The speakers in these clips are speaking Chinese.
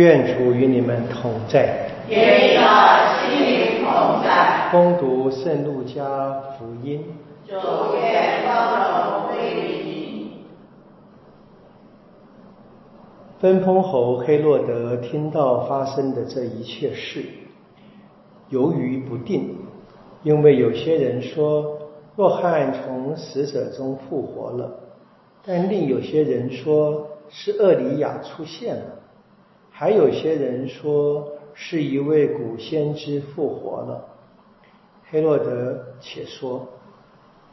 愿主与你们同在，也与心灵同在。恭读圣路加福音。主愿光荣归于你。分封侯黑洛德听到发生的这一切事，犹豫不定，因为有些人说若翰从死者中复活了，但另有些人说是厄里亚出现了。还有些人说是一位古先知复活了。黑洛德且说：“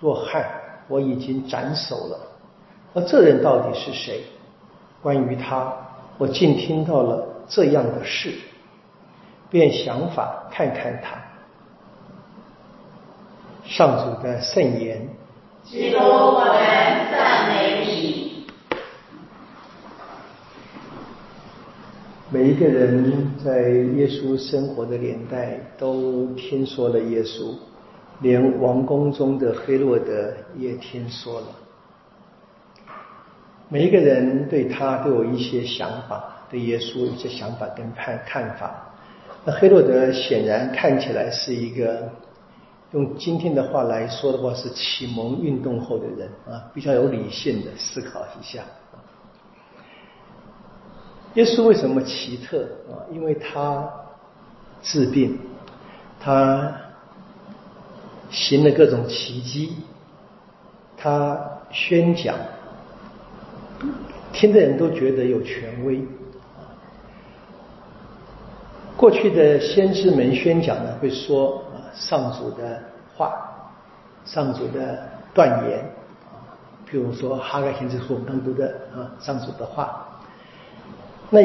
若翰我已经斩首了，而这人到底是谁？关于他，我竟听到了这样的事，便想法看看他。”上主的圣言。基督，我们赞美你。每一一个人在耶稣生活的年代都听说了耶稣，连王宫中的黑洛德也听说了。每一个人对他都有一些想法，对耶稣一些想法跟看看法。那黑洛德显然看起来是一个，用今天的话来说的话是启蒙运动后的人啊，比较有理性的思考一下。耶稣为什么奇特啊？因为他治病，他行了各种奇迹，他宣讲，听的人都觉得有权威。过去的先知们宣讲呢，会说啊上主的话，上主的断言啊，譬如说哈该先知所当读的啊上主的话。那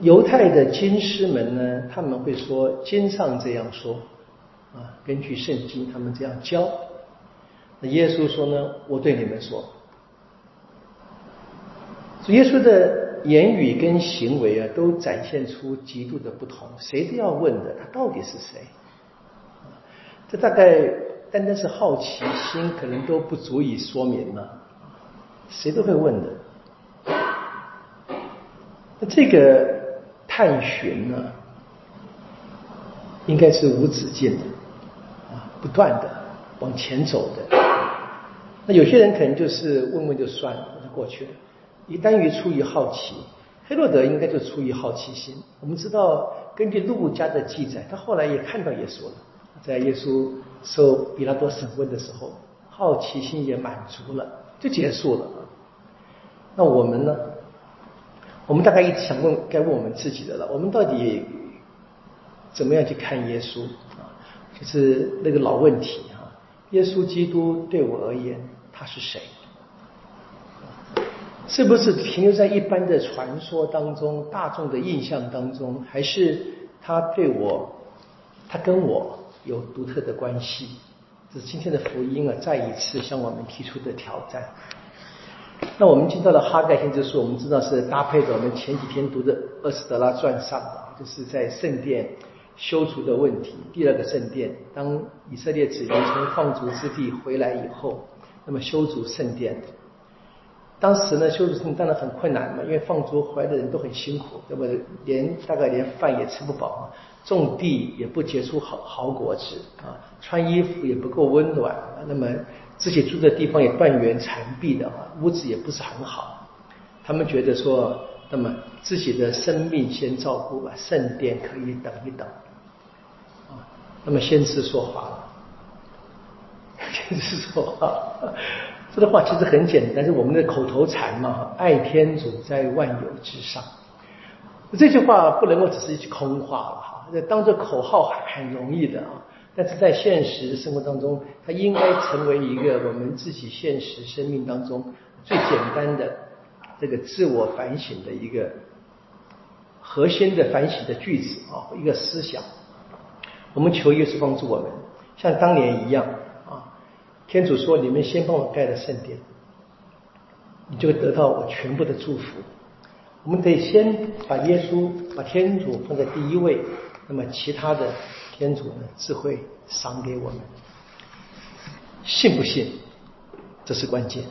犹太的经师们呢？他们会说经上这样说啊，根据圣经他们这样教。那耶稣说呢？我对你们说，耶稣的言语跟行为啊，都展现出极度的不同。谁都要问的，他到底是谁？这大概单单是好奇心，可能都不足以说明了。谁都会问的。那这个探寻呢，应该是无止境的啊，不断的往前走的。那有些人可能就是问问就算了，就过去了。一旦于出于好奇，黑洛德应该就出于好奇心。我们知道，根据路加的记载，他后来也看到耶稣了，在耶稣受比拉多审问的时候，好奇心也满足了，就结束了。那我们呢？我们大概一直想问，该问我们自己的了。我们到底怎么样去看耶稣啊？就是那个老问题啊。耶稣基督对我而言，他是谁？是不是停留在一般的传说当中、大众的印象当中，还是他对我，他跟我有独特的关系？这是今天的福音啊，再一次向我们提出的挑战。那我们听到的哈盖先知书，我们知道是搭配着我们前几天读的《厄斯德拉传》上的，就是在圣殿修筑的问题。第二个圣殿，当以色列子民从放逐之地回来以后，那么修筑圣殿。当时呢，修筑圣殿当然很困难嘛，因为放逐回来的人都很辛苦，那么连大概连饭也吃不饱，种地也不结出好好果子啊，穿衣服也不够温暖，那么。自己住的地方也断垣残壁的啊，屋子也不是很好。他们觉得说，那么自己的生命先照顾吧，圣殿可以等一等。啊，那么先知说话了，先知说话，这个话其实很简单，是我们的口头禅嘛，爱天主在万有之上。这句话不能够只是一句空话了哈，当做口号很容易的啊。但是在现实生活当中，它应该成为一个我们自己现实生命当中最简单的这个自我反省的一个核心的反省的句子啊，一个思想。我们求耶稣帮助我们，像当年一样啊，天主说：“你们先帮我盖了圣殿，你就得到我全部的祝福。”我们得先把耶稣、把天主放在第一位，那么其他的。天主呢智慧赏给我们，信不信？这是关键。